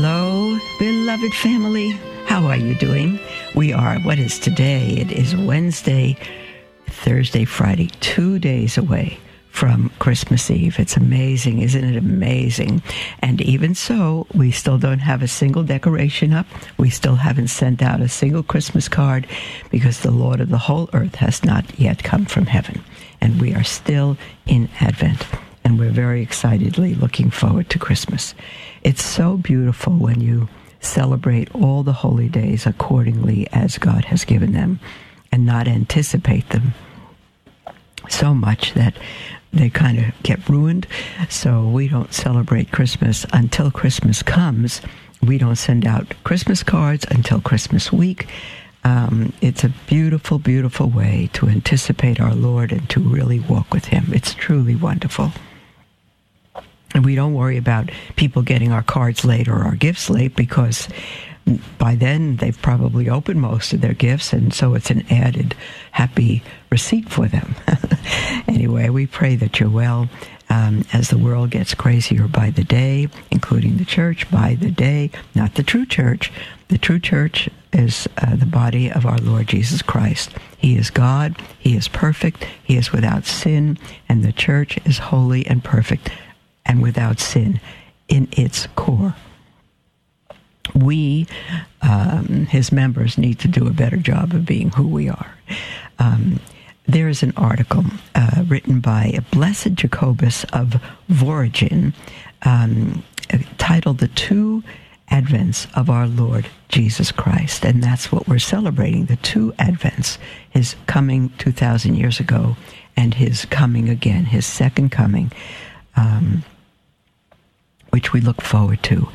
Hello, beloved family. How are you doing? We are, what is today? It is Wednesday, Thursday, Friday, two days away from Christmas Eve. It's amazing, isn't it amazing? And even so, we still don't have a single decoration up. We still haven't sent out a single Christmas card because the Lord of the whole earth has not yet come from heaven. And we are still in Advent. And we're very excitedly looking forward to Christmas. It's so beautiful when you celebrate all the holy days accordingly as God has given them and not anticipate them so much that they kind of get ruined. So we don't celebrate Christmas until Christmas comes. We don't send out Christmas cards until Christmas week. Um, it's a beautiful, beautiful way to anticipate our Lord and to really walk with Him. It's truly wonderful. And we don't worry about people getting our cards late or our gifts late because by then they've probably opened most of their gifts, and so it's an added happy receipt for them. anyway, we pray that you're well. Um, as the world gets crazier by the day, including the church by the day, not the true church. The true church is uh, the body of our Lord Jesus Christ. He is God, He is perfect, He is without sin, and the church is holy and perfect and without sin in its core. We, um, his members, need to do a better job of being who we are. Um, there is an article uh, written by a Blessed Jacobus of Voragine um, titled The Two Advents of Our Lord Jesus Christ. And that's what we're celebrating the two Advents his coming 2,000 years ago and his coming again, his second coming. Um, which we look forward to.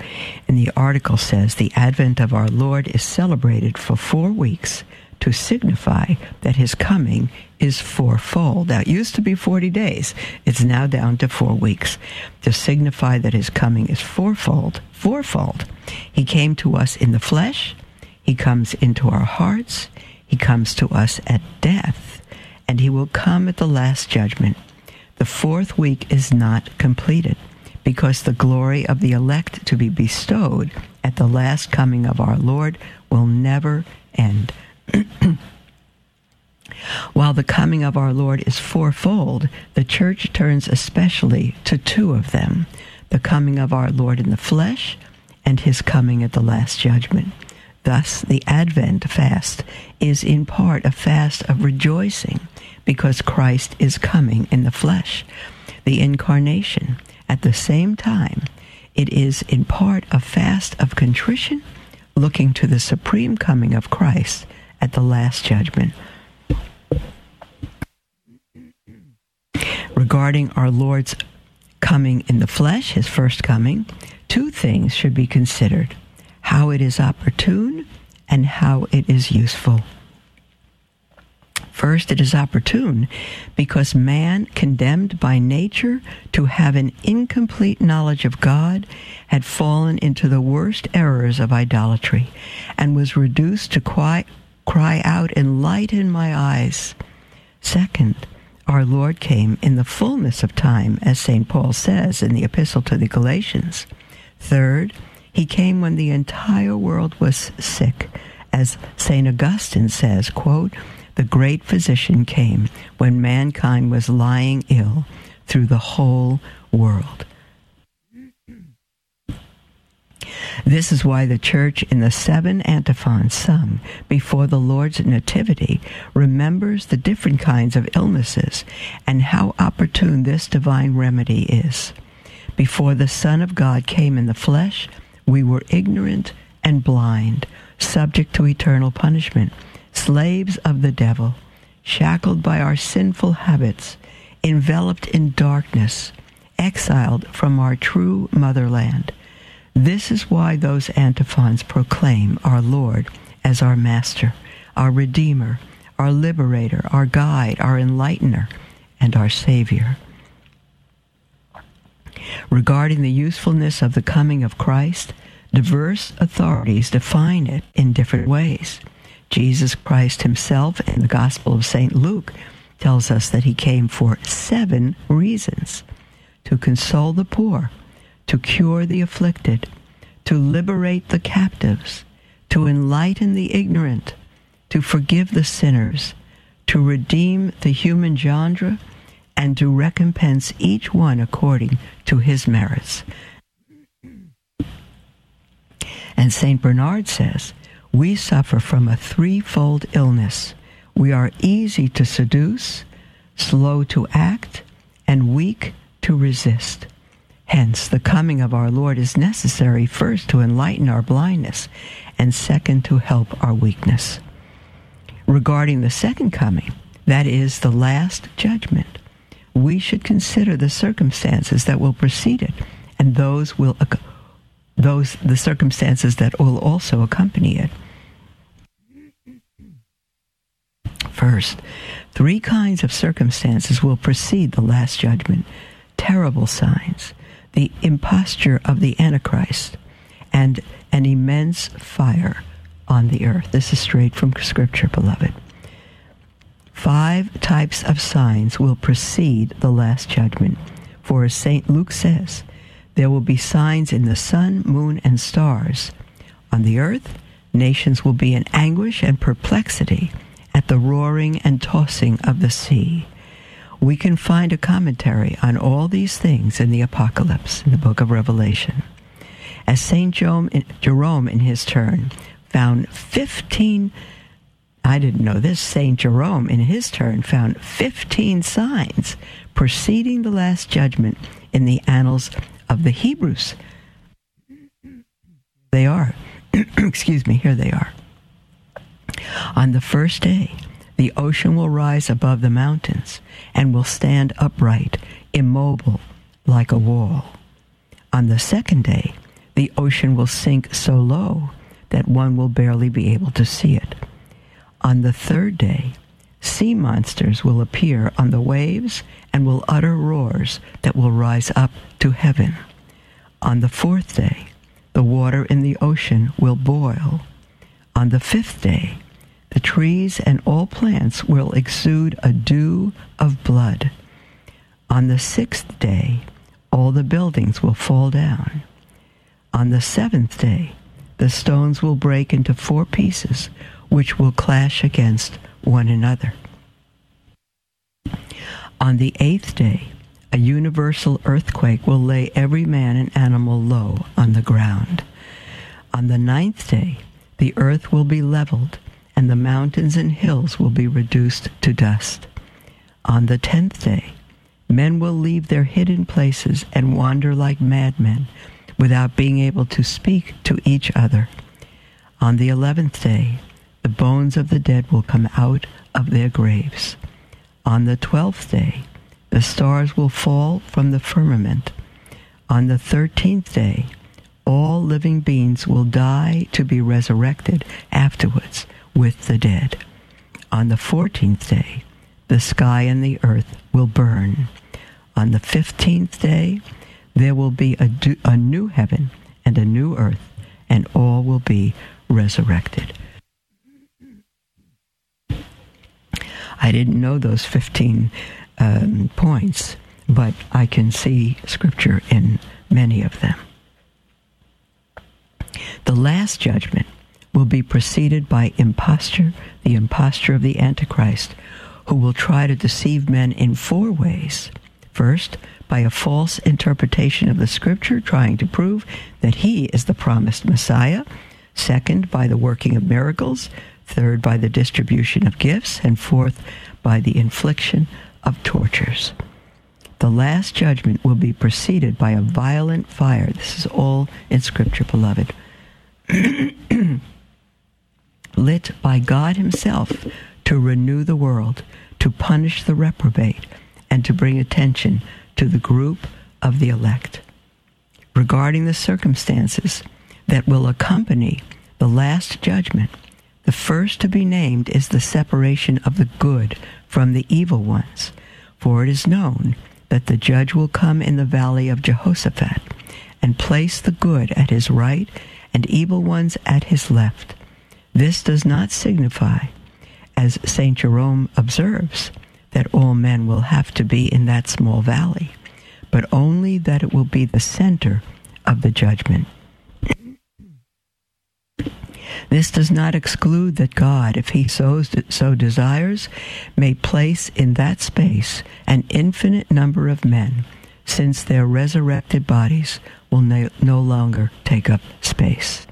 And the article says the advent of our Lord is celebrated for four weeks to signify that his coming is fourfold. It used to be 40 days. It's now down to four weeks to signify that his coming is fourfold, fourfold. He came to us in the flesh. He comes into our hearts. He comes to us at death. And he will come at the last judgment. The fourth week is not completed because the glory of the elect to be bestowed at the last coming of our Lord will never end. While the coming of our Lord is fourfold, the church turns especially to two of them the coming of our Lord in the flesh and his coming at the last judgment. Thus, the Advent fast is in part a fast of rejoicing because Christ is coming in the flesh. The incarnation at the same time, it is in part a fast of contrition, looking to the supreme coming of Christ at the last judgment. Regarding our Lord's coming in the flesh, his first coming, two things should be considered how it is opportune and how it is useful. First, it is opportune because man, condemned by nature to have an incomplete knowledge of God, had fallen into the worst errors of idolatry and was reduced to cry, cry out, Enlighten my eyes. Second, our Lord came in the fullness of time, as St. Paul says in the Epistle to the Galatians. Third, he came when the entire world was sick, as St. Augustine says, quote, the great physician came when mankind was lying ill through the whole world. This is why the church in the seven antiphons sung before the Lord's nativity remembers the different kinds of illnesses and how opportune this divine remedy is. Before the Son of God came in the flesh, we were ignorant and blind, subject to eternal punishment slaves of the devil, shackled by our sinful habits, enveloped in darkness, exiled from our true motherland. This is why those antiphons proclaim our Lord as our Master, our Redeemer, our Liberator, our Guide, our Enlightener, and our Savior. Regarding the usefulness of the coming of Christ, diverse authorities define it in different ways. Jesus Christ himself in the Gospel of St. Luke tells us that he came for seven reasons to console the poor, to cure the afflicted, to liberate the captives, to enlighten the ignorant, to forgive the sinners, to redeem the human genre, and to recompense each one according to his merits. And St. Bernard says, We suffer from a threefold illness. We are easy to seduce, slow to act, and weak to resist. Hence, the coming of our Lord is necessary first to enlighten our blindness, and second to help our weakness. Regarding the second coming, that is the last judgment, we should consider the circumstances that will precede it, and those will those the circumstances that will also accompany it. First, three kinds of circumstances will precede the last judgment terrible signs, the imposture of the Antichrist, and an immense fire on the earth. This is straight from Scripture, beloved. Five types of signs will precede the last judgment. For as St. Luke says, there will be signs in the sun, moon, and stars. On the earth, nations will be in anguish and perplexity at the roaring and tossing of the sea. We can find a commentary on all these things in the Apocalypse, in the book of Revelation. As St. Jerome, in his turn, found 15, I didn't know this, St. Jerome, in his turn, found 15 signs preceding the Last Judgment in the annals of the Hebrews. They are. Excuse me, here they are. On the first day, the ocean will rise above the mountains and will stand upright, immobile, like a wall. On the second day, the ocean will sink so low that one will barely be able to see it. On the third day, sea monsters will appear on the waves and will utter roars that will rise up to heaven. On the fourth day, the water in the ocean will boil. On the fifth day, the trees and all plants will exude a dew of blood. On the sixth day, all the buildings will fall down. On the seventh day, the stones will break into four pieces, which will clash against one another. On the eighth day, a universal earthquake will lay every man and animal low on the ground. On the ninth day, the earth will be leveled and the mountains and hills will be reduced to dust. On the tenth day, men will leave their hidden places and wander like madmen without being able to speak to each other. On the eleventh day, the bones of the dead will come out of their graves. On the twelfth day, the stars will fall from the firmament. On the thirteenth day, all living beings will die to be resurrected afterwards with the dead. On the fourteenth day, the sky and the earth will burn. On the fifteenth day, there will be a, do, a new heaven and a new earth, and all will be resurrected. I didn't know those 15 um, points, but I can see scripture in many of them. The last judgment will be preceded by imposture, the imposture of the Antichrist, who will try to deceive men in four ways. First, by a false interpretation of the scripture, trying to prove that he is the promised Messiah. Second, by the working of miracles. Third, by the distribution of gifts. And fourth, by the infliction of tortures. The last judgment will be preceded by a violent fire. This is all in Scripture, beloved. lit by God Himself to renew the world, to punish the reprobate, and to bring attention to the group of the elect. regarding the circumstances that will accompany the last judgment. The first to be named is the separation of the good from the evil ones. For it is known that the judge will come in the valley of Jehoshaphat and place the good at his right and evil ones at his left. This does not signify, as St. Jerome observes, that all men will have to be in that small valley, but only that it will be the center of the judgment. This does not exclude that God, if he so, so desires, may place in that space an infinite number of men, since their resurrected bodies will no, no longer take up space.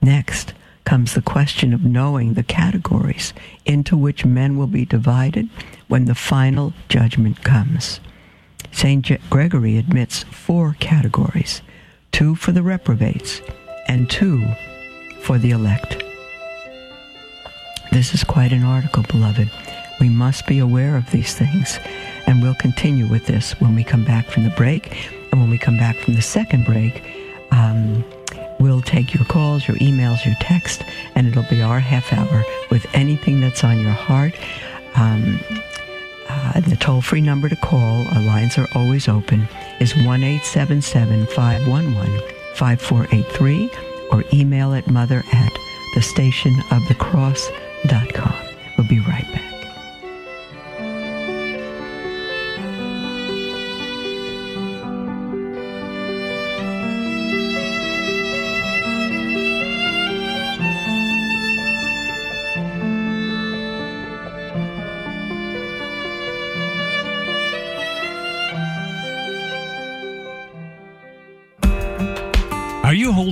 Next comes the question of knowing the categories into which men will be divided when the final judgment comes. St. Gregory admits four categories two for the reprobates and two for the elect. This is quite an article, beloved. We must be aware of these things, and we'll continue with this when we come back from the break. And when we come back from the second break, um, we'll take your calls, your emails, your text, and it'll be our half hour with anything that's on your heart. Um, uh, the toll free number to call, our lines are always open, is 1 877 511 5483 or email at mother at the station of the cross.com. We'll be right back.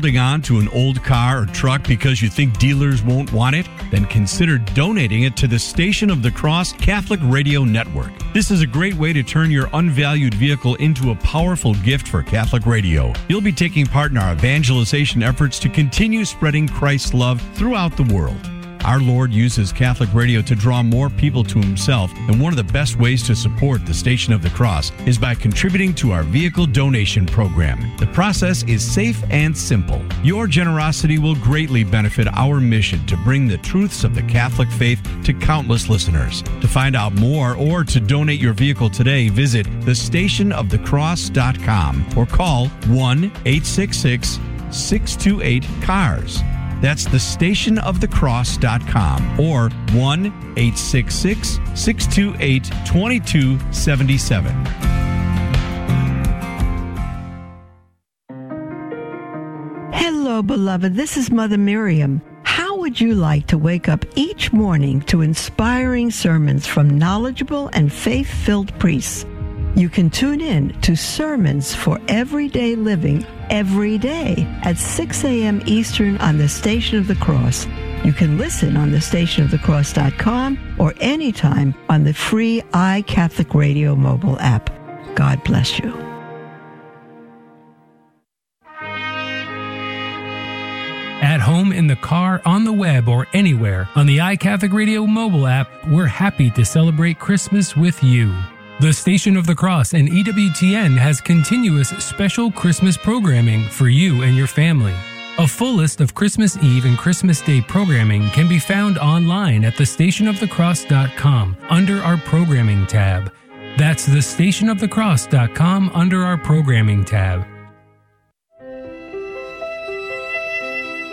Holding on to an old car or truck because you think dealers won't want it? Then consider donating it to the Station of the Cross Catholic Radio Network. This is a great way to turn your unvalued vehicle into a powerful gift for Catholic radio. You'll be taking part in our evangelization efforts to continue spreading Christ's love throughout the world. Our Lord uses Catholic radio to draw more people to Himself, and one of the best ways to support the Station of the Cross is by contributing to our vehicle donation program. The process is safe and simple. Your generosity will greatly benefit our mission to bring the truths of the Catholic faith to countless listeners. To find out more or to donate your vehicle today, visit thestationofthecross.com or call 1 866 628 CARS. That's the stationofthecross.com or 1 866 628 2277. Hello, beloved. This is Mother Miriam. How would you like to wake up each morning to inspiring sermons from knowledgeable and faith filled priests? You can tune in to Sermons for Everyday Living every day at 6 a.m. Eastern on the Station of the Cross. You can listen on the stationofthecross.com or anytime on the free iCatholic Radio mobile app. God bless you. At home, in the car, on the web, or anywhere on the iCatholic Radio mobile app, we're happy to celebrate Christmas with you. The Station of the Cross and EWTN has continuous special Christmas programming for you and your family. A full list of Christmas Eve and Christmas Day programming can be found online at thestationofthecross.com under our programming tab. That's thestationofthecross.com under our programming tab.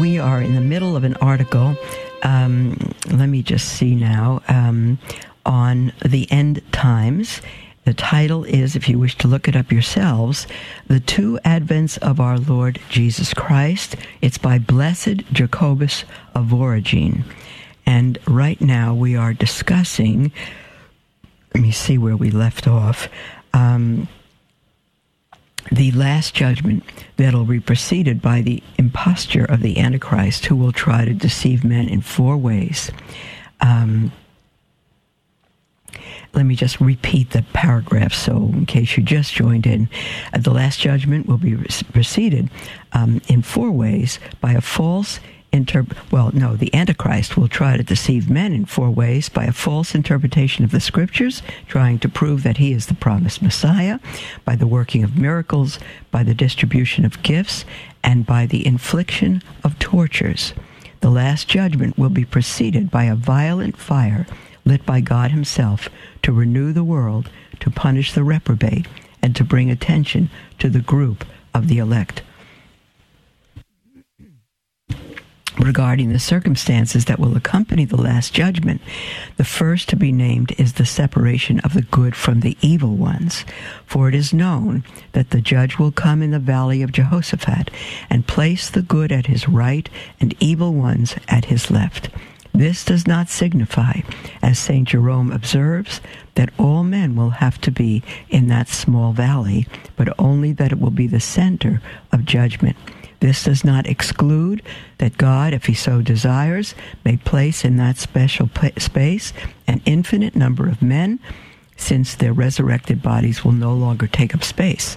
We are in the middle of an article um, let me just see now, um, on the end times. The title is, if you wish to look it up yourselves, The Two Advents of Our Lord Jesus Christ. It's by Blessed Jacobus of Voragine. And right now we are discussing, let me see where we left off. Um, the last judgment that'll be preceded by the imposture of the Antichrist, who will try to deceive men in four ways. Um, let me just repeat the paragraph so in case you just joined in uh, the last judgment will be preceded um, in four ways by a false well no the antichrist will try to deceive men in four ways by a false interpretation of the scriptures trying to prove that he is the promised messiah by the working of miracles by the distribution of gifts and by the infliction of tortures. The last judgment will be preceded by a violent fire lit by God himself to renew the world to punish the reprobate and to bring attention to the group of the elect regarding the circumstances that will accompany the last judgment. The first to be named is the separation of the good from the evil ones. For it is known that the judge will come in the valley of Jehoshaphat and place the good at his right and evil ones at his left. This does not signify, as St. Jerome observes, that all men will have to be in that small valley, but only that it will be the center of judgment. This does not exclude that God, if he so desires, may place in that special space an infinite number of men, since their resurrected bodies will no longer take up space.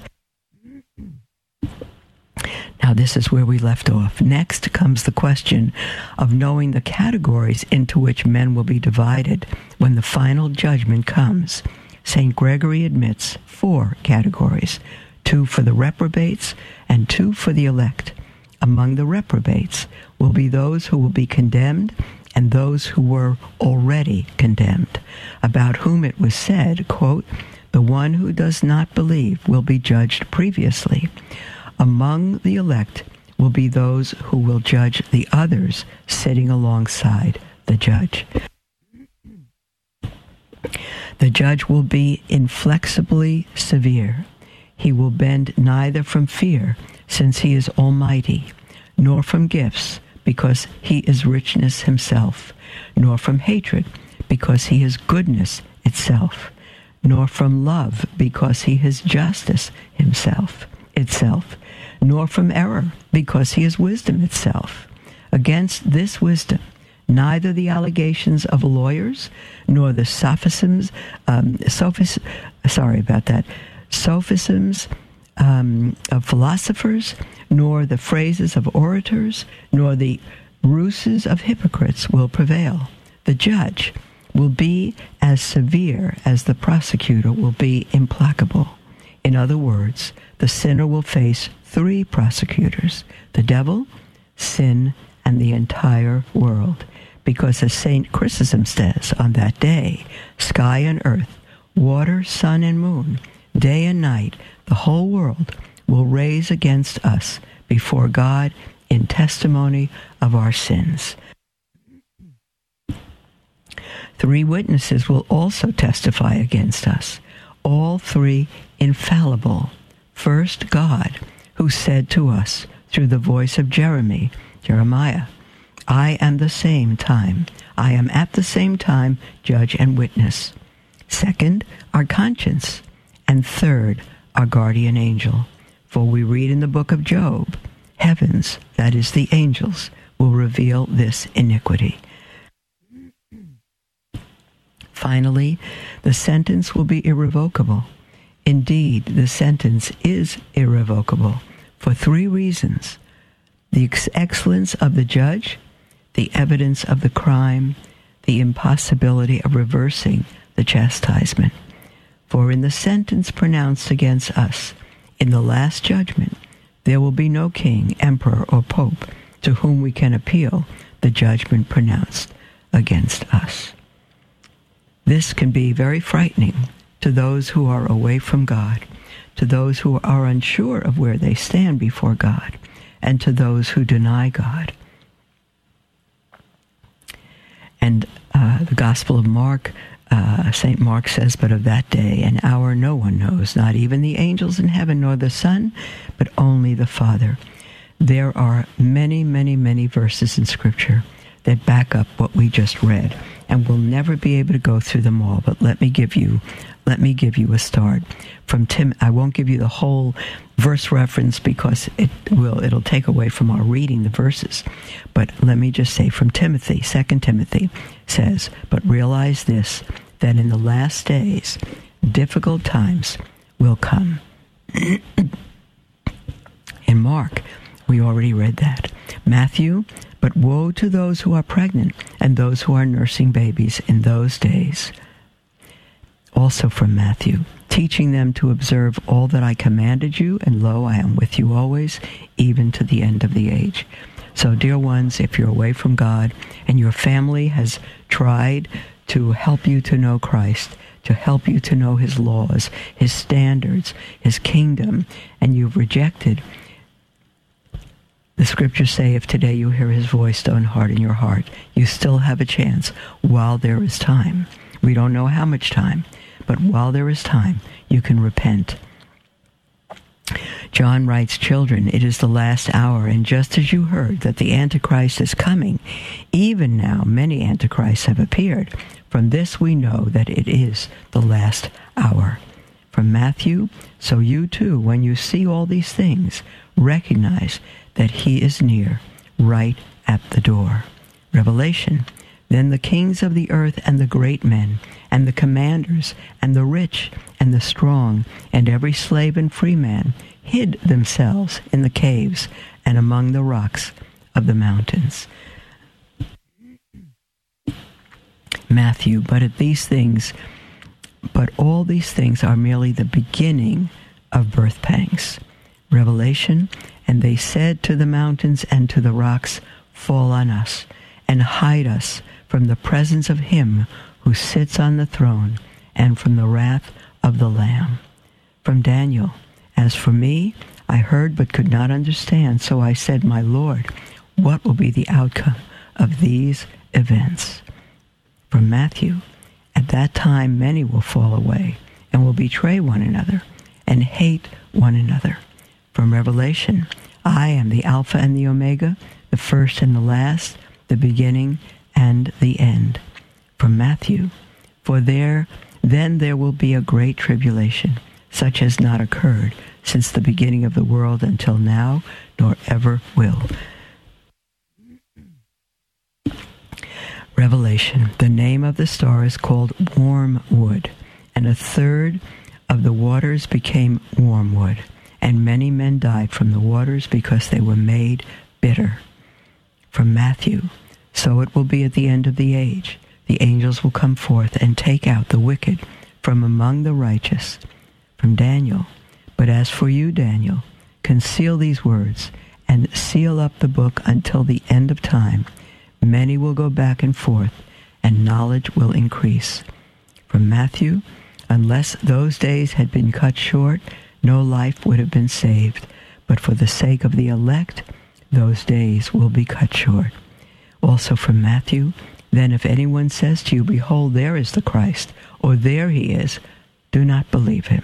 Now, this is where we left off. Next comes the question of knowing the categories into which men will be divided when the final judgment comes. St. Gregory admits four categories two for the reprobates, and two for the elect. Among the reprobates will be those who will be condemned and those who were already condemned, about whom it was said, quote, the one who does not believe will be judged previously. Among the elect will be those who will judge the others sitting alongside the judge. The judge will be inflexibly severe. He will bend neither from fear, since he is almighty, nor from gifts, because he is richness himself, nor from hatred, because he is goodness itself, nor from love, because he is justice himself itself, nor from error, because he is wisdom itself. Against this wisdom, neither the allegations of lawyers nor the sophisms, um, sophis, sorry about that, sophisms um, of philosophers, nor the phrases of orators, nor the ruses of hypocrites will prevail. The judge will be as severe as the prosecutor will be implacable. In other words, the sinner will face three prosecutors the devil, sin, and the entire world. Because as St. Chrysostom says, on that day, sky and earth, water, sun, and moon day and night, the whole world will raise against us before God in testimony of our sins. Three witnesses will also testify against us, all three infallible. First, God, who said to us through the voice of Jeremy, Jeremiah, I am the same time. I am at the same time judge and witness. Second, our conscience, and third, our guardian angel. For we read in the book of Job, heavens, that is the angels, will reveal this iniquity. Finally, the sentence will be irrevocable. Indeed, the sentence is irrevocable for three reasons the ex- excellence of the judge, the evidence of the crime, the impossibility of reversing the chastisement. For in the sentence pronounced against us in the last judgment, there will be no king, emperor, or pope to whom we can appeal the judgment pronounced against us. This can be very frightening to those who are away from God, to those who are unsure of where they stand before God, and to those who deny God. And uh, the Gospel of Mark uh, St. Mark says, But of that day and hour no one knows, not even the angels in heaven nor the Son, but only the Father. There are many, many, many verses in Scripture that back up what we just read, and we'll never be able to go through them all, but let me give you let me give you a start from Tim. I won't give you the whole verse reference because it will it'll take away from our reading the verses. But let me just say from Timothy, Second Timothy says, "But realize this that in the last days difficult times will come." in Mark, we already read that. Matthew, but woe to those who are pregnant and those who are nursing babies in those days. Also from Matthew, teaching them to observe all that I commanded you, and lo, I am with you always, even to the end of the age. So, dear ones, if you're away from God and your family has tried to help you to know Christ, to help you to know His laws, His standards, His kingdom, and you've rejected, the scriptures say if today you hear his voice, don't harden your heart. You still have a chance while there is time. We don't know how much time, but while there is time, you can repent. John writes, Children, it is the last hour, and just as you heard that the Antichrist is coming, even now many Antichrists have appeared. From this we know that it is the last hour. From Matthew, so you too, when you see all these things, recognize that he is near, right at the door. Revelation. Then the kings of the earth and the great men, and the commanders, and the rich, and the strong, and every slave and free man hid themselves in the caves and among the rocks of the mountains. Matthew, but at these things, but all these things are merely the beginning of birth pangs. Revelation, and they said to the mountains and to the rocks, Fall on us, and hide us from the presence of him who sits on the throne, and from the wrath of the Lamb. From Daniel, As for me, I heard but could not understand, so I said, My Lord, what will be the outcome of these events? From Matthew, At that time many will fall away, and will betray one another, and hate one another. From Revelation, I am the Alpha and the Omega, the first and the last, the beginning and the end. From Matthew, for there then there will be a great tribulation, such as not occurred since the beginning of the world until now, nor ever will. Revelation, the name of the star is called Wormwood, and a third of the waters became wormwood and many men died from the waters because they were made bitter. From Matthew, so it will be at the end of the age. The angels will come forth and take out the wicked from among the righteous. From Daniel, but as for you, Daniel, conceal these words and seal up the book until the end of time. Many will go back and forth, and knowledge will increase. From Matthew, unless those days had been cut short, no life would have been saved, but for the sake of the elect, those days will be cut short. Also from Matthew, then if anyone says to you, Behold, there is the Christ, or there he is, do not believe him.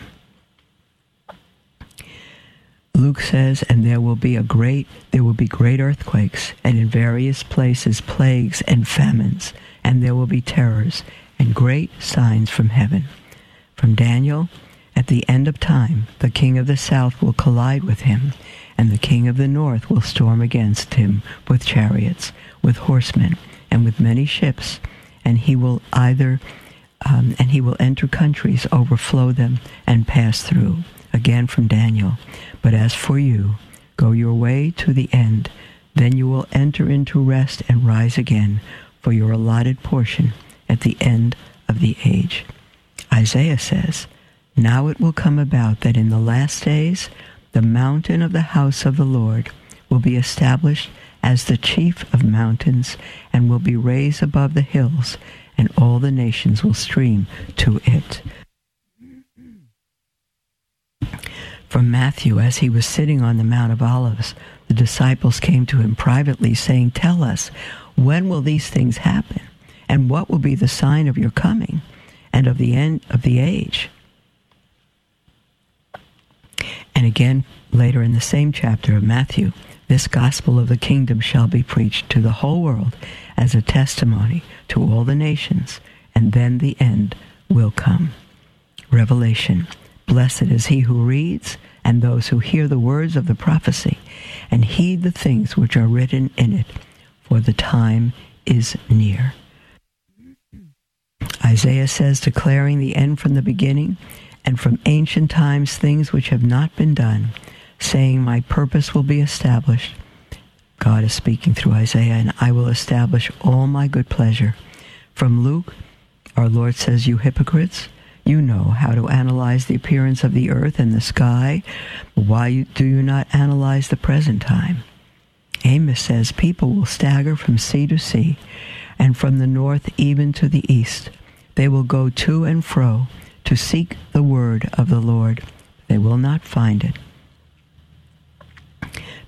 Luke says, and there will be a great, there will be great earthquakes, and in various places plagues and famines, and there will be terrors and great signs from heaven. From Daniel, at the end of time, the king of the south will collide with him, and the king of the north will storm against him with chariots, with horsemen, and with many ships, and he will either um, and he will enter countries, overflow them, and pass through. Again from Daniel. But as for you, go your way to the end. Then you will enter into rest and rise again for your allotted portion at the end of the age. Isaiah says, now it will come about that in the last days the mountain of the house of the Lord will be established as the chief of mountains and will be raised above the hills, and all the nations will stream to it. From Matthew, as he was sitting on the Mount of Olives, the disciples came to him privately, saying, Tell us, when will these things happen? And what will be the sign of your coming and of the end of the age? And again, later in the same chapter of Matthew, this gospel of the kingdom shall be preached to the whole world as a testimony to all the nations, and then the end will come. Revelation. Blessed is he who reads and those who hear the words of the prophecy and heed the things which are written in it, for the time is near. Isaiah says, declaring the end from the beginning and from ancient times things which have not been done, saying, My purpose will be established. God is speaking through Isaiah, and I will establish all my good pleasure. From Luke, our Lord says, You hypocrites, you know how to analyze the appearance of the earth and the sky. Why do you not analyze the present time? Amos says, People will stagger from sea to sea, and from the north even to the east. They will go to and fro to seek the word of the Lord. They will not find it.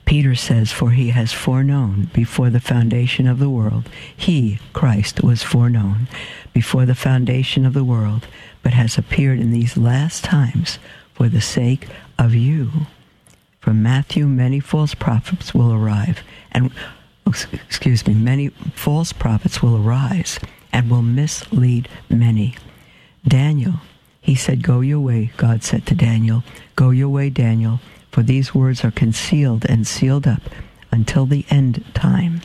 Peter says, For he has foreknown before the foundation of the world. He, Christ, was foreknown before the foundation of the world, but has appeared in these last times for the sake of you. From Matthew, many false prophets will arrive, and oh, excuse me, many false prophets will arise and will mislead many. Daniel, he said, Go your way, God said to Daniel, Go your way, Daniel, for these words are concealed and sealed up until the end time.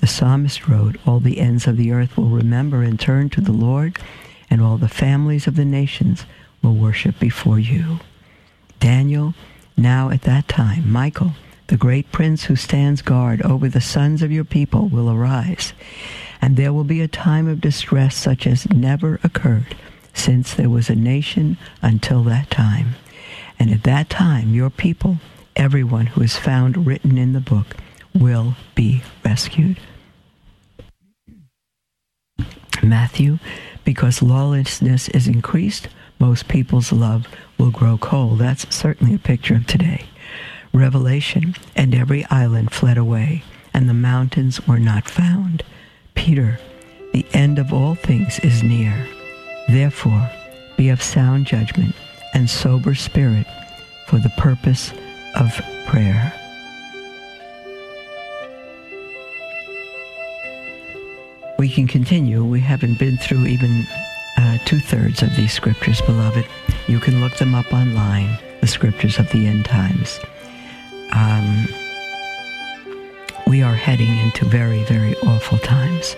The psalmist wrote, All the ends of the earth will remember and turn to the Lord, and all the families of the nations will worship before you. Daniel, now at that time, Michael, the great prince who stands guard over the sons of your people, will arise and there will be a time of distress such as never occurred since there was a nation until that time. And at that time, your people, everyone who is found written in the book, will be rescued. Matthew, because lawlessness is increased, most people's love will grow cold. That's certainly a picture of today. Revelation, and every island fled away, and the mountains were not found. Peter, the end of all things is near. Therefore, be of sound judgment and sober spirit for the purpose of prayer. We can continue. We haven't been through even uh, two thirds of these scriptures, beloved. You can look them up online, the scriptures of the end times. Um, we are heading into very, very awful times.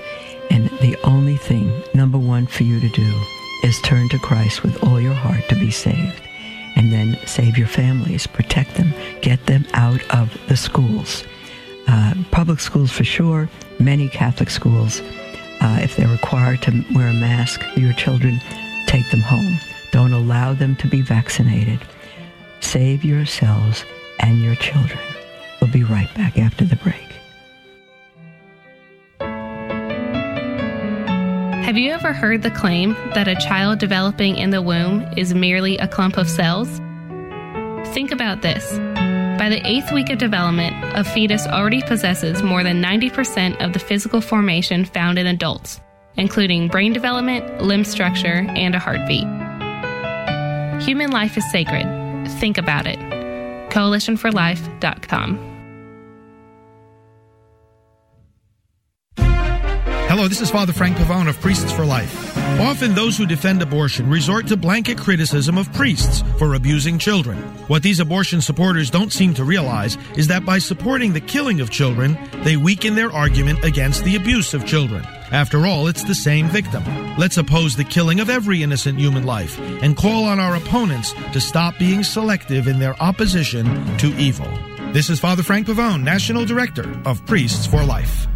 And the only thing, number one, for you to do is turn to Christ with all your heart to be saved. And then save your families, protect them, get them out of the schools. Uh, public schools for sure, many Catholic schools, uh, if they're required to wear a mask, your children, take them home. Don't allow them to be vaccinated. Save yourselves and your children. We'll be right back after the break. Have you ever heard the claim that a child developing in the womb is merely a clump of cells? Think about this. By the eighth week of development, a fetus already possesses more than 90% of the physical formation found in adults, including brain development, limb structure, and a heartbeat. Human life is sacred. Think about it. CoalitionForLife.com. Hello, this is Father Frank Pavone of Priests for Life. Often those who defend abortion resort to blanket criticism of priests for abusing children. What these abortion supporters don't seem to realize is that by supporting the killing of children, they weaken their argument against the abuse of children. After all, it's the same victim. Let's oppose the killing of every innocent human life and call on our opponents to stop being selective in their opposition to evil. This is Father Frank Pavone, National Director of Priests for Life.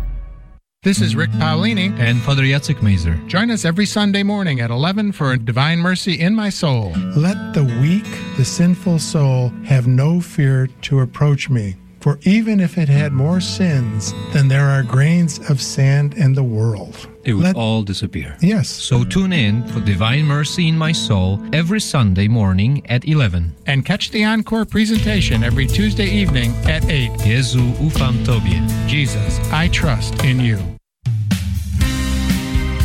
This is Rick Paolini and Father Yatsik Mazer. Join us every Sunday morning at 11 for Divine Mercy in My Soul. Let the weak, the sinful soul have no fear to approach me. For even if it had more sins than there are grains of sand in the world, it would Let, all disappear. Yes. So tune in for Divine Mercy in My Soul every Sunday morning at 11. And catch the encore presentation every Tuesday evening at 8. Jezu ufam Tobie. Jesus, I trust in you.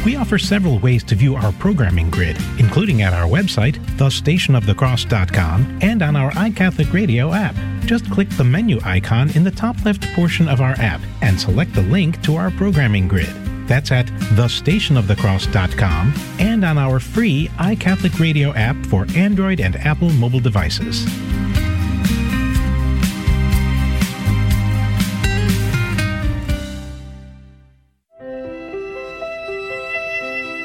We offer several ways to view our programming grid, including at our website, thestationofthecross.com, and on our iCatholic Radio app. Just click the menu icon in the top left portion of our app and select the link to our programming grid. That's at thestationofthecross.com and on our free iCatholic Radio app for Android and Apple mobile devices.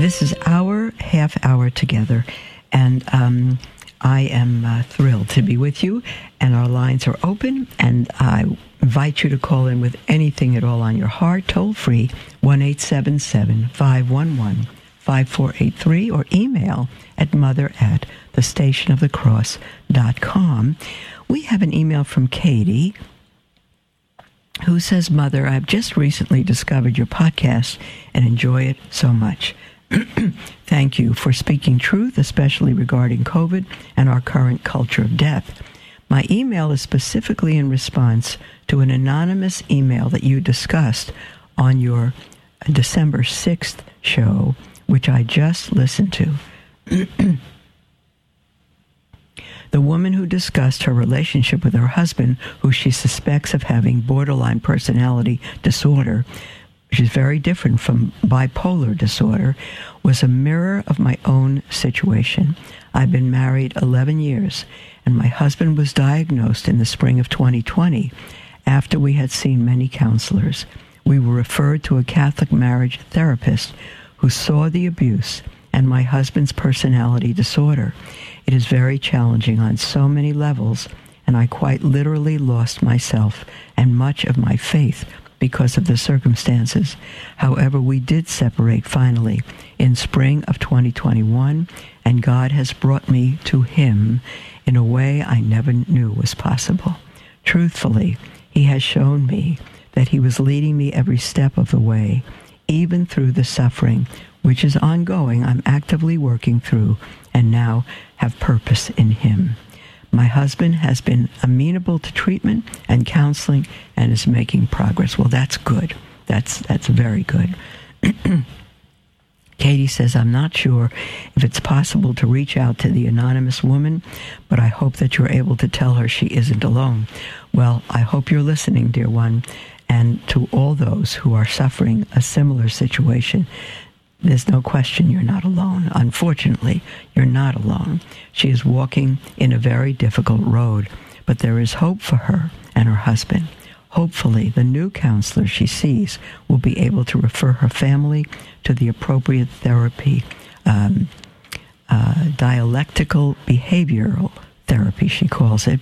This is our half hour together, and um, I am uh, thrilled to be with you. And our lines are open, and I invite you to call in with anything at all on your heart, toll free, 1 877 511 5483, or email at mother at thestationofthecross.com. We have an email from Katie who says, Mother, I've just recently discovered your podcast and enjoy it so much. Thank you for speaking truth, especially regarding COVID and our current culture of death. My email is specifically in response to an anonymous email that you discussed on your December 6th show, which I just listened to. the woman who discussed her relationship with her husband, who she suspects of having borderline personality disorder, which is very different from bipolar disorder, was a mirror of my own situation. I've been married 11 years, and my husband was diagnosed in the spring of 2020 after we had seen many counselors. We were referred to a Catholic marriage therapist who saw the abuse and my husband's personality disorder. It is very challenging on so many levels, and I quite literally lost myself and much of my faith because of the circumstances. However, we did separate finally in spring of 2021, and God has brought me to Him in a way I never knew was possible. Truthfully, He has shown me that He was leading me every step of the way, even through the suffering, which is ongoing, I'm actively working through, and now have purpose in Him. My husband has been amenable to treatment and counseling and is making progress. Well, that's good. That's that's very good. Katie says, I'm not sure if it's possible to reach out to the anonymous woman, but I hope that you're able to tell her she isn't alone. Well, I hope you're listening, dear one, and to all those who are suffering a similar situation. There's no question you're not alone. Unfortunately, you're not alone. She is walking in a very difficult road, but there is hope for her and her husband. Hopefully, the new counselor she sees will be able to refer her family to the appropriate therapy, um, uh, dialectical behavioral therapy, she calls it,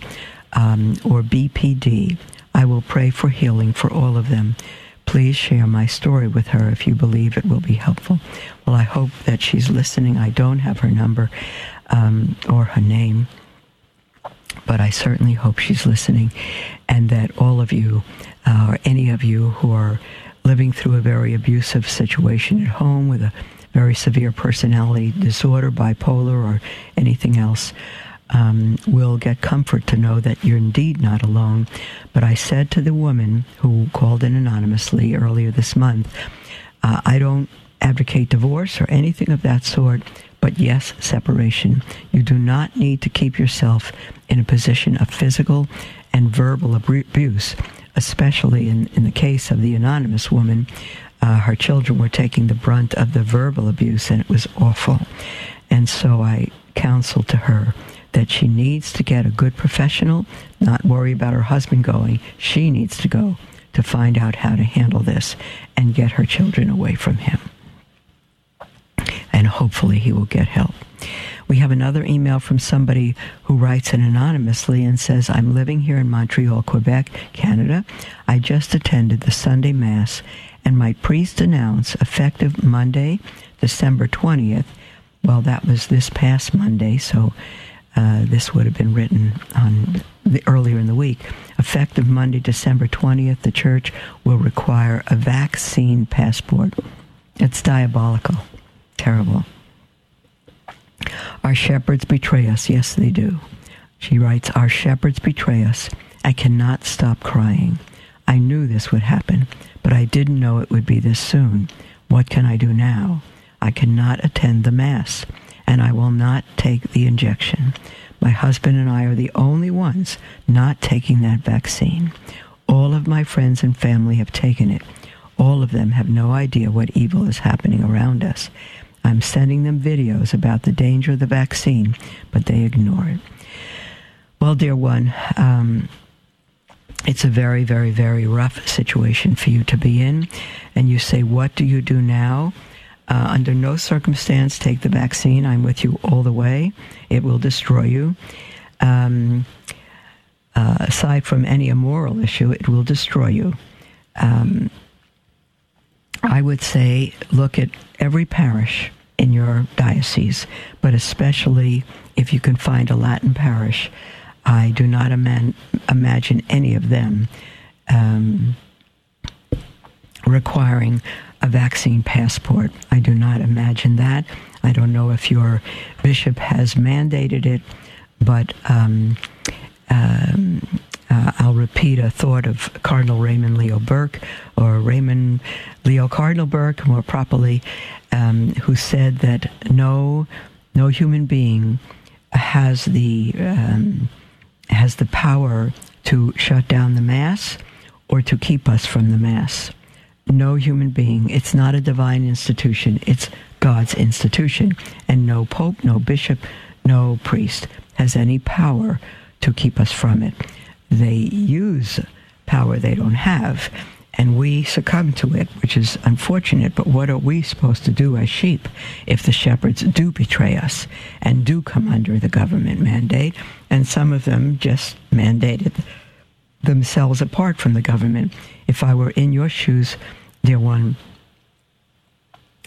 um, or BPD. I will pray for healing for all of them. Please share my story with her if you believe it will be helpful. Well, I hope that she's listening. I don't have her number um, or her name, but I certainly hope she's listening and that all of you, uh, or any of you who are living through a very abusive situation at home with a very severe personality disorder, bipolar, or anything else, um, will get comfort to know that you're indeed not alone. But I said to the woman who called in anonymously earlier this month, uh, I don't advocate divorce or anything of that sort, but yes, separation. You do not need to keep yourself in a position of physical and verbal abuse, especially in, in the case of the anonymous woman. Uh, her children were taking the brunt of the verbal abuse, and it was awful. And so I counseled to her that she needs to get a good professional, not worry about her husband going. She needs to go to find out how to handle this and get her children away from him. And hopefully he will get help. We have another email from somebody who writes in anonymously and says, I'm living here in Montreal, Quebec, Canada. I just attended the Sunday Mass, and my priest announced effective Monday, December 20th. Well, that was this past Monday, so uh, this would have been written on the, earlier in the week. Effective Monday, December 20th, the church will require a vaccine passport. It's diabolical. terrible. Our shepherds betray us. Yes, they do. She writes, Our shepherds betray us. I cannot stop crying. I knew this would happen, but I didn't know it would be this soon. What can I do now? I cannot attend the Mass, and I will not take the injection. My husband and I are the only ones not taking that vaccine. All of my friends and family have taken it. All of them have no idea what evil is happening around us. I'm sending them videos about the danger of the vaccine, but they ignore it. Well, dear one, um, it's a very, very, very rough situation for you to be in. And you say, What do you do now? Uh, under no circumstance take the vaccine. I'm with you all the way. It will destroy you. Um, uh, aside from any immoral issue, it will destroy you. Um, I would say look at every parish in your diocese, but especially if you can find a Latin parish. I do not ima- imagine any of them um, requiring a vaccine passport. I do not imagine that. I don't know if your bishop has mandated it, but um, um, uh, I'll repeat a thought of Cardinal Raymond Leo Burke, or Raymond Leo Cardinal Burke, more properly, um, who said that no, no human being has the um, has the power to shut down the mass or to keep us from the mass. No human being. It's not a divine institution. It's God's institution, and no pope, no bishop, no priest has any power to keep us from it. They use power they don't have, and we succumb to it, which is unfortunate. But what are we supposed to do as sheep if the shepherds do betray us and do come under the government mandate? And some of them just mandated themselves apart from the government. If I were in your shoes, dear one,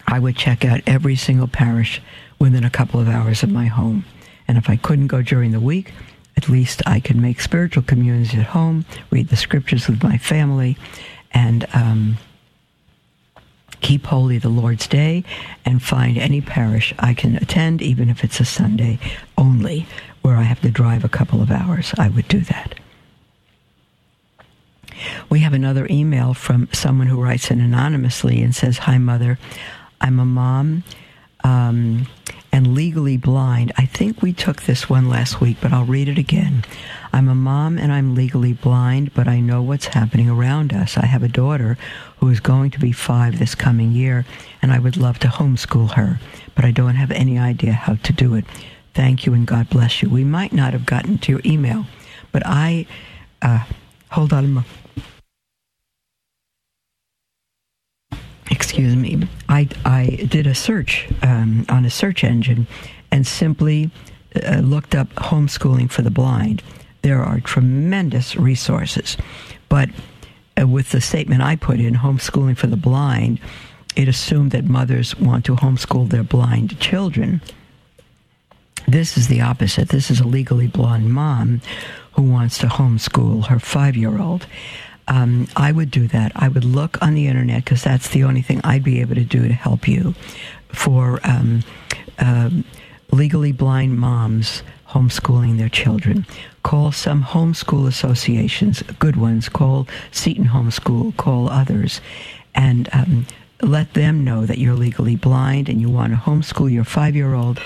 I would check out every single parish within a couple of hours of my home. And if I couldn't go during the week, at least I could make spiritual communions at home, read the scriptures with my family, and um, keep holy the Lord's Day, and find any parish I can attend, even if it's a Sunday only, where I have to drive a couple of hours. I would do that. We have another email from someone who writes in anonymously and says, Hi, Mother. I'm a mom um, and legally blind. I think we took this one last week, but I'll read it again. I'm a mom and I'm legally blind, but I know what's happening around us. I have a daughter who is going to be five this coming year, and I would love to homeschool her, but I don't have any idea how to do it. Thank you and God bless you. We might not have gotten to your email, but I, uh, hold on excuse me, I, I did a search um, on a search engine and simply uh, looked up homeschooling for the blind. There are tremendous resources, but uh, with the statement I put in, homeschooling for the blind, it assumed that mothers want to homeschool their blind children. This is the opposite. This is a legally blind mom who wants to homeschool her five year old um, I would do that. I would look on the internet because that's the only thing I'd be able to do to help you for um, uh, legally blind moms homeschooling their children. Call some homeschool associations, good ones. Call Seton Homeschool. Call others, and um, let them know that you're legally blind and you want to homeschool your five-year-old.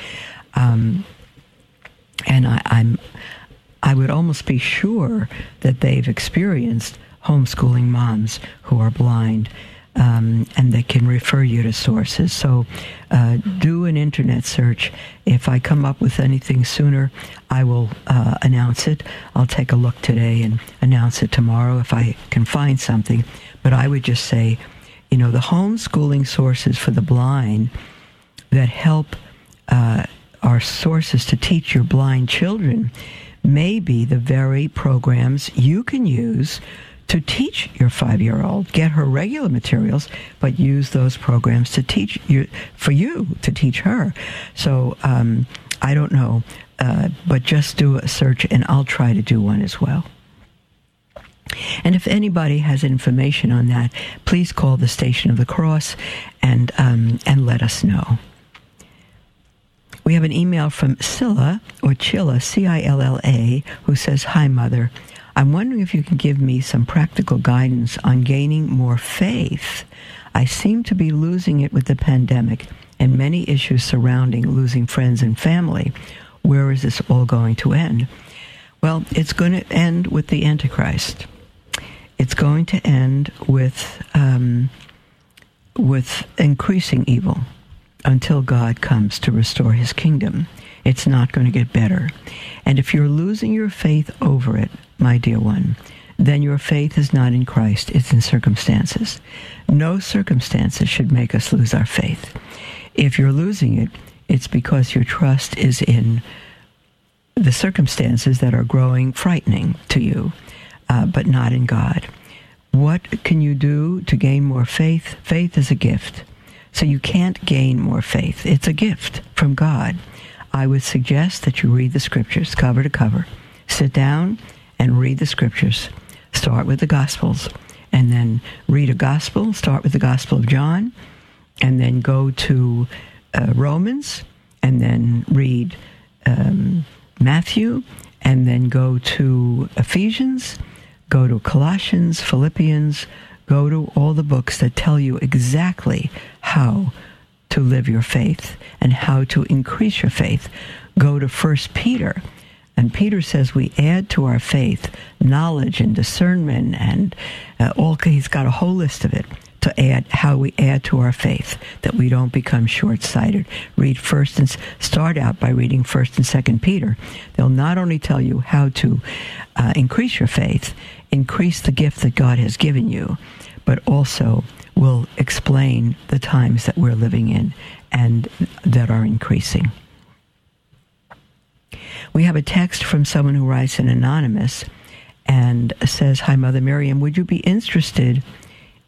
Um, and I, I'm, I would almost be sure that they've experienced homeschooling moms who are blind. Um, and they can refer you to sources. So uh, do an internet search. If I come up with anything sooner, I will uh, announce it. I'll take a look today and announce it tomorrow if I can find something. But I would just say, you know, the homeschooling sources for the blind that help uh, are sources to teach your blind children may be the very programs you can use to teach your five year old. Get her regular materials, but use those programs to teach you, for you to teach her. So um, I don't know, uh, but just do a search and I'll try to do one as well. And if anybody has information on that, please call the Station of the Cross and um, and let us know. We have an email from Cilla, or Chilla, C I L L A, who says, Hi, Mother. I'm wondering if you can give me some practical guidance on gaining more faith. I seem to be losing it with the pandemic and many issues surrounding losing friends and family. Where is this all going to end? Well, it's going to end with the Antichrist. It's going to end with um, with increasing evil until God comes to restore His kingdom. It's not going to get better. And if you're losing your faith over it, my dear one, then your faith is not in Christ, it's in circumstances. No circumstances should make us lose our faith. If you're losing it, it's because your trust is in the circumstances that are growing frightening to you, uh, but not in God. What can you do to gain more faith? Faith is a gift. So you can't gain more faith. It's a gift from God. I would suggest that you read the scriptures cover to cover. Sit down and read the scriptures. Start with the Gospels and then read a Gospel. Start with the Gospel of John and then go to uh, Romans and then read um, Matthew and then go to Ephesians, go to Colossians, Philippians, go to all the books that tell you exactly how to live your faith and how to increase your faith. Go to First Peter and Peter says we add to our faith knowledge and discernment, and uh, all. He's got a whole list of it to add how we add to our faith that we don't become short-sighted. Read first and start out by reading First and Second Peter. They'll not only tell you how to uh, increase your faith, increase the gift that God has given you, but also will explain the times that we're living in and that are increasing. We have a text from someone who writes in Anonymous and says, Hi, Mother Miriam, would you be interested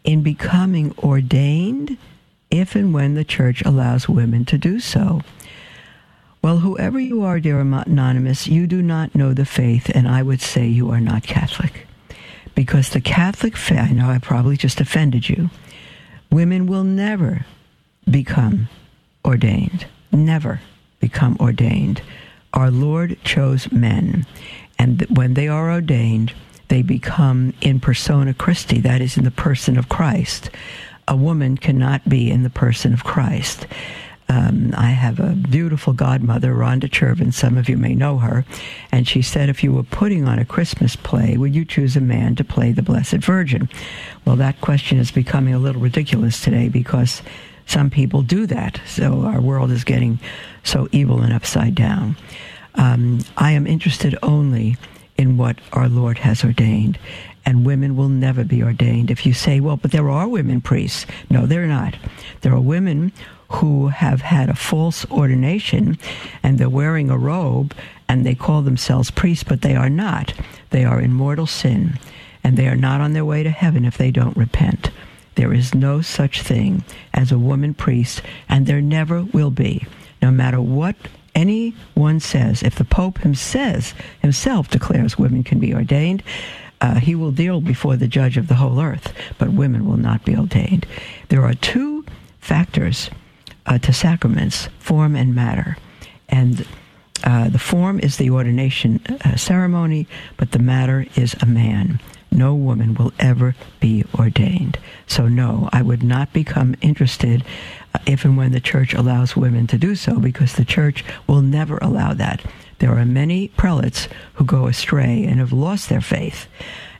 in becoming ordained if and when the church allows women to do so? Well, whoever you are, dear Anonymous, you do not know the faith, and I would say you are not Catholic. Because the Catholic faith, I know I probably just offended you, women will never become ordained. Never become ordained our Lord chose men, and when they are ordained, they become in persona Christi, that is, in the person of Christ. A woman cannot be in the person of Christ. Um, I have a beautiful godmother, Ronda Chervin. Some of you may know her. And she said, if you were putting on a Christmas play, would you choose a man to play the Blessed Virgin? Well, that question is becoming a little ridiculous today because some people do that. So our world is getting so evil and upside down. Um, I am interested only in what our Lord has ordained, and women will never be ordained. If you say, well, but there are women priests, no, they're not. There are women who have had a false ordination and they're wearing a robe and they call themselves priests, but they are not. They are in mortal sin and they are not on their way to heaven if they don't repent. There is no such thing as a woman priest, and there never will be, no matter what anyone says. If the Pope himself, declares women can be ordained, uh, he will deal before the judge of the whole earth, but women will not be ordained. There are two factors uh, to sacraments form and matter. And uh, the form is the ordination uh, ceremony, but the matter is a man no woman will ever be ordained. So, no, I would not become interested uh, if and when the church allows women to do so, because the church will never allow that. There are many prelates who go astray and have lost their faith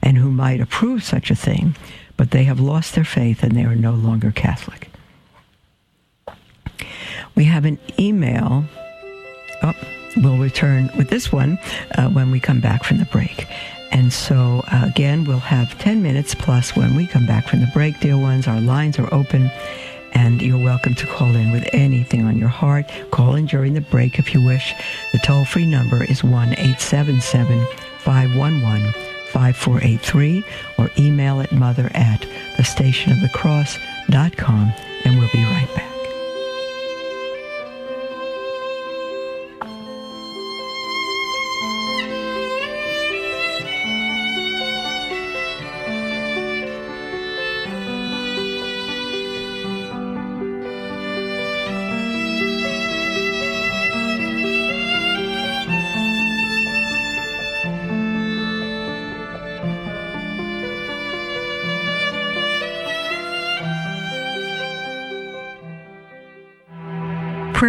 and who might approve such a thing, but they have lost their faith and they are no longer Catholic. We have an email. Oh, we'll return with this one uh, when we come back from the break. And so, uh, again, we'll have 10 minutes plus when we come back from the break, dear ones. Our lines are open, and you're welcome to call in with anything on your heart. Call in during the break if you wish. The toll free number is 1 877 511 5483 or email at mother at thestationofthecross.com, and we'll be right back. pre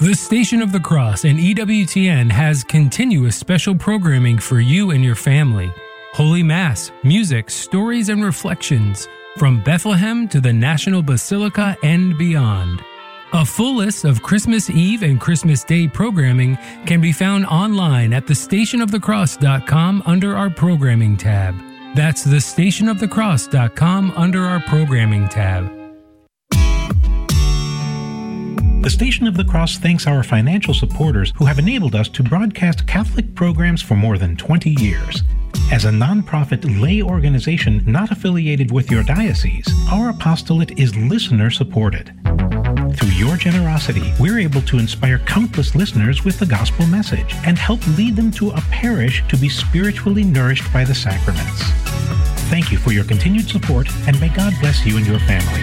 The Station of the Cross and EWTN has continuous special programming for you and your family. Holy Mass, music, stories, and reflections from Bethlehem to the National Basilica and beyond. A full list of Christmas Eve and Christmas Day programming can be found online at thestationofthecross.com under our programming tab. That's thestationofthecross.com under our programming tab. The Station of the Cross thanks our financial supporters who have enabled us to broadcast Catholic programs for more than 20 years. As a nonprofit lay organization not affiliated with your diocese, our apostolate is listener supported. Through your generosity, we're able to inspire countless listeners with the gospel message and help lead them to a parish to be spiritually nourished by the sacraments. Thank you for your continued support, and may God bless you and your family.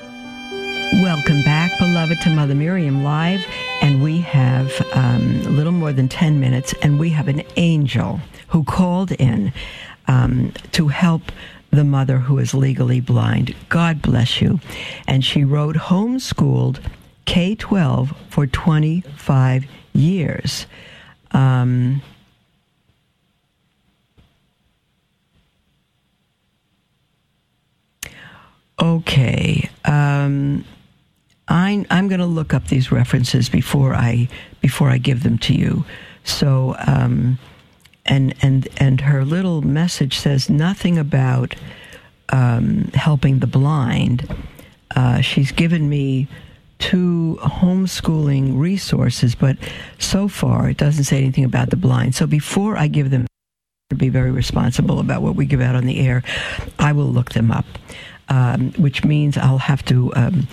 Welcome back, beloved, to Mother Miriam Live. And we have um, a little more than 10 minutes, and we have an angel who called in um, to help the mother who is legally blind. God bless you. And she wrote homeschooled K 12 for 25 years. Um, okay. Um, I, I'm going to look up these references before I before I give them to you. So, um, and and and her little message says nothing about um, helping the blind. Uh, she's given me two homeschooling resources, but so far it doesn't say anything about the blind. So before I give them, to be very responsible about what we give out on the air, I will look them up. Um, which means I'll have to um,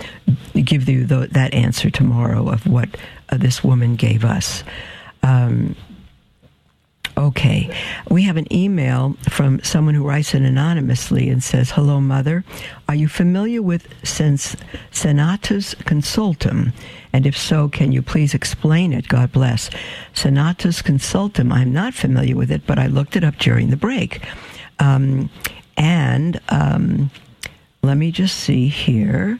give you the, that answer tomorrow of what uh, this woman gave us. Um, okay, we have an email from someone who writes it anonymously and says, "Hello, mother. Are you familiar with Sens- Senatus Consultum? And if so, can you please explain it? God bless. Senatus Consultum. I'm not familiar with it, but I looked it up during the break, um, and." Um, let me just see here.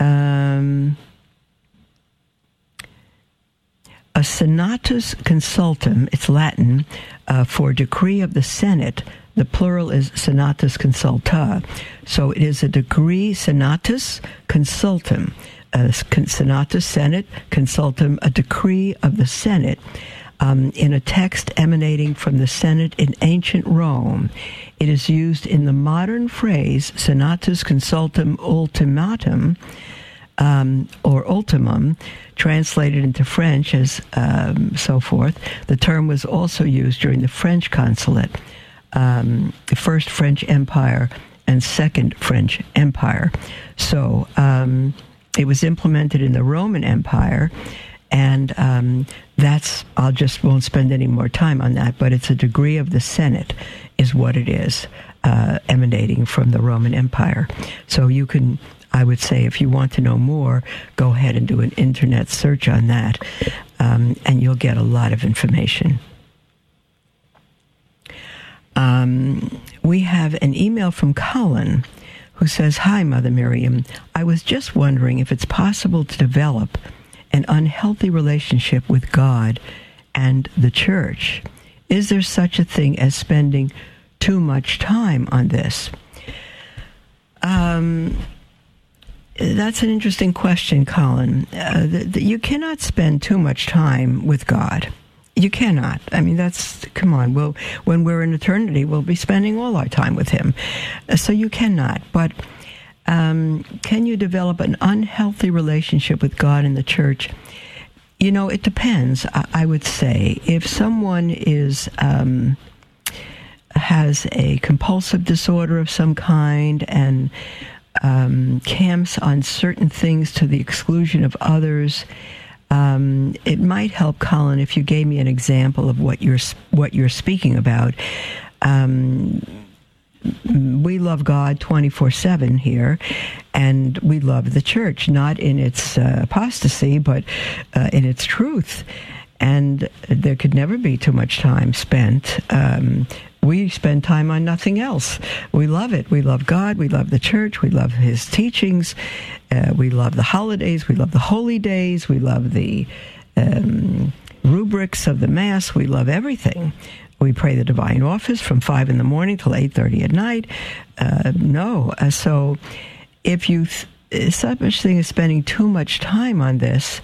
Um, a senatus consultum, it's Latin, uh, for decree of the Senate. The plural is senatus consulta. So it is a decree senatus consultum. Uh, senatus, Senate, consultum, a decree of the Senate. Um, in a text emanating from the Senate in ancient Rome. It is used in the modern phrase senatus consultum ultimatum um, or ultimum, translated into French as um, so forth. The term was also used during the French consulate, um, the First French Empire and Second French Empire. So um, it was implemented in the Roman Empire and um, that's I'll just won't spend any more time on that. But it's a degree of the Senate, is what it is, uh, emanating from the Roman Empire. So you can. I would say if you want to know more, go ahead and do an internet search on that, um, and you'll get a lot of information. Um, we have an email from Colin who says, Hi, Mother Miriam. I was just wondering if it's possible to develop an unhealthy relationship with God and the church. Is there such a thing as spending too much time on this? Um, that's an interesting question, Colin. Uh, you cannot spend too much time with God. You cannot. I mean, that's come on. Well, when we're in eternity, we'll be spending all our time with Him. Uh, so you cannot. But um, can you develop an unhealthy relationship with God and the church? You know, it depends. I, I would say if someone is um, has a compulsive disorder of some kind and um, camps on certain things to the exclusion of others. Um, it might help, Colin, if you gave me an example of what you're what you're speaking about. Um, we love God 24 7 here, and we love the church, not in its uh, apostasy, but uh, in its truth. And there could never be too much time spent um, we spend time on nothing else. We love it. We love God. We love the church. We love His teachings. Uh, we love the holidays. We love the holy days. We love the um, rubrics of the Mass. We love everything. We pray the Divine Office from five in the morning till eight thirty at night. Uh, no, uh, so if you th- such thing as spending too much time on this,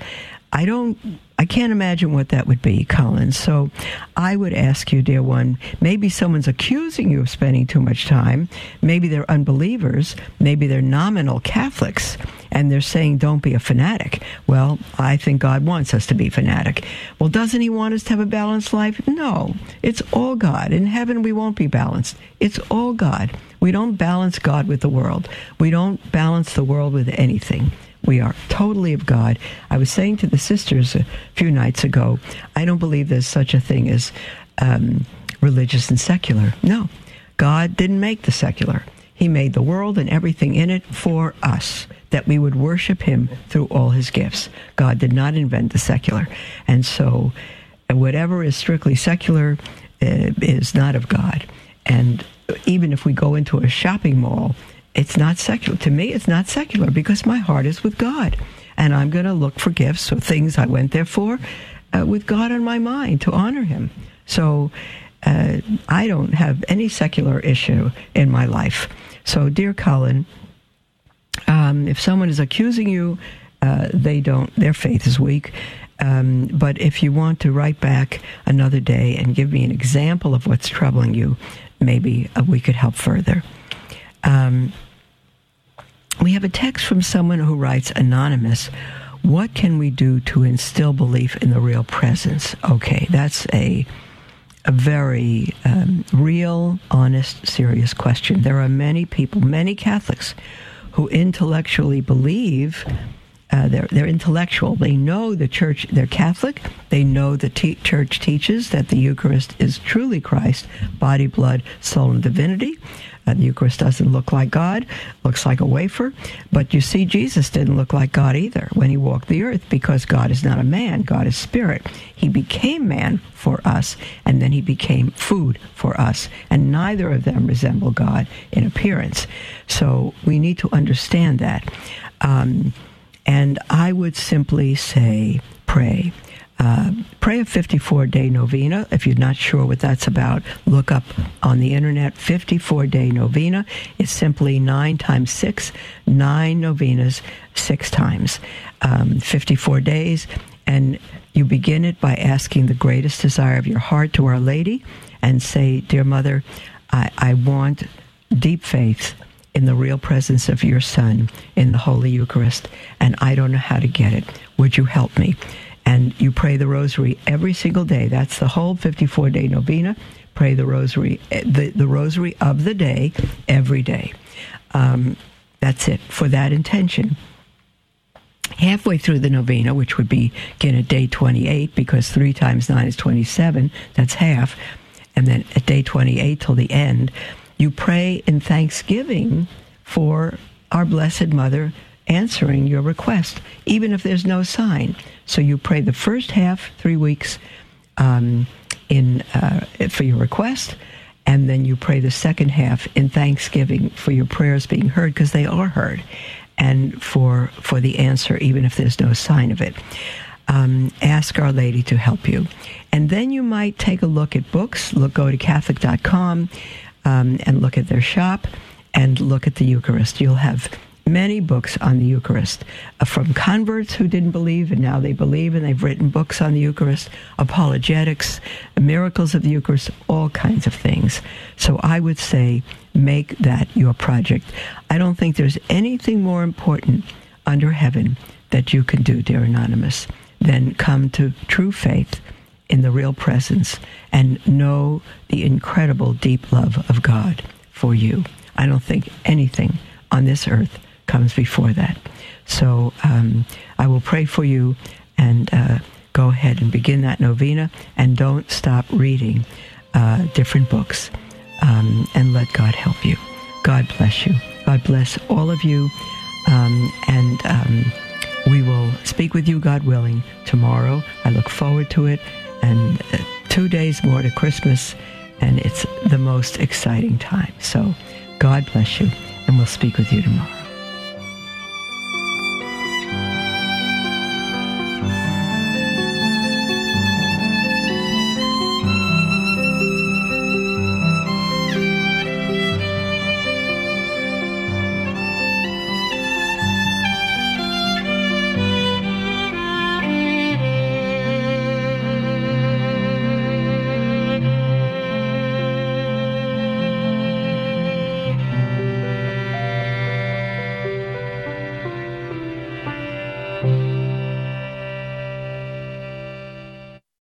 I don't I can't imagine what that would be, Colin. So I would ask you, dear one, maybe someone's accusing you of spending too much time. Maybe they're unbelievers. Maybe they're nominal Catholics. And they're saying, don't be a fanatic. Well, I think God wants us to be fanatic. Well, doesn't He want us to have a balanced life? No. It's all God. In heaven, we won't be balanced. It's all God. We don't balance God with the world. We don't balance the world with anything. We are totally of God. I was saying to the sisters a few nights ago, I don't believe there's such a thing as um, religious and secular. No, God didn't make the secular. He made the world and everything in it for us, that we would worship Him through all His gifts. God did not invent the secular. And so, whatever is strictly secular uh, is not of God. And even if we go into a shopping mall, it's not secular. To me, it's not secular because my heart is with God. And I'm going to look for gifts or things I went there for uh, with God on my mind to honor Him. So uh, I don't have any secular issue in my life. So, dear Colin, um, if someone is accusing you, uh, they don't, their faith is weak. Um, but if you want to write back another day and give me an example of what's troubling you, maybe uh, we could help further. Um, we have a text from someone who writes anonymous. What can we do to instill belief in the real presence? Okay, that's a a very um, real, honest, serious question. There are many people, many Catholics, who intellectually believe uh, they're, they're intellectual. They know the church, they're Catholic. They know the te- church teaches that the Eucharist is truly Christ, body, blood, soul, and divinity. Uh, the Eucharist doesn't look like God, looks like a wafer. But you see, Jesus didn't look like God either when he walked the earth because God is not a man, God is spirit. He became man for us, and then he became food for us. And neither of them resemble God in appearance. So we need to understand that. Um, and I would simply say, pray. Uh, pray a 54 day novena. If you're not sure what that's about, look up on the internet 54 day novena. It's simply nine times six, nine novenas, six times, um, 54 days. And you begin it by asking the greatest desire of your heart to Our Lady and say, Dear Mother, I, I want deep faith in the real presence of your Son in the Holy Eucharist, and I don't know how to get it. Would you help me? And you pray the rosary every single day. That's the whole 54 day novena. Pray the rosary, eh, the, the rosary of the day every day. Um, that's it for that intention. Halfway through the novena, which would begin at day 28, because 3 times 9 is 27, that's half. And then at day 28 till the end, you pray in thanksgiving for our Blessed Mother answering your request, even if there's no sign. So you pray the first half, three weeks, um, in uh, for your request, and then you pray the second half in thanksgiving for your prayers being heard because they are heard, and for for the answer, even if there's no sign of it. Um, ask Our Lady to help you, and then you might take a look at books. Look, go to Catholic.com um, and look at their shop, and look at the Eucharist. You'll have many books on the Eucharist uh, from converts who didn't believe and now they believe and they've written books on the Eucharist, apologetics, miracles of the Eucharist, all kinds of things. So I would say make that your project. I don't think there's anything more important under heaven that you can do, dear Anonymous, than come to true faith in the real presence and know the incredible deep love of God for you. I don't think anything on this earth comes before that. So um, I will pray for you and uh, go ahead and begin that novena and don't stop reading uh, different books um, and let God help you. God bless you. God bless all of you. Um, and um, we will speak with you, God willing, tomorrow. I look forward to it. And uh, two days more to Christmas, and it's the most exciting time. So God bless you, and we'll speak with you tomorrow.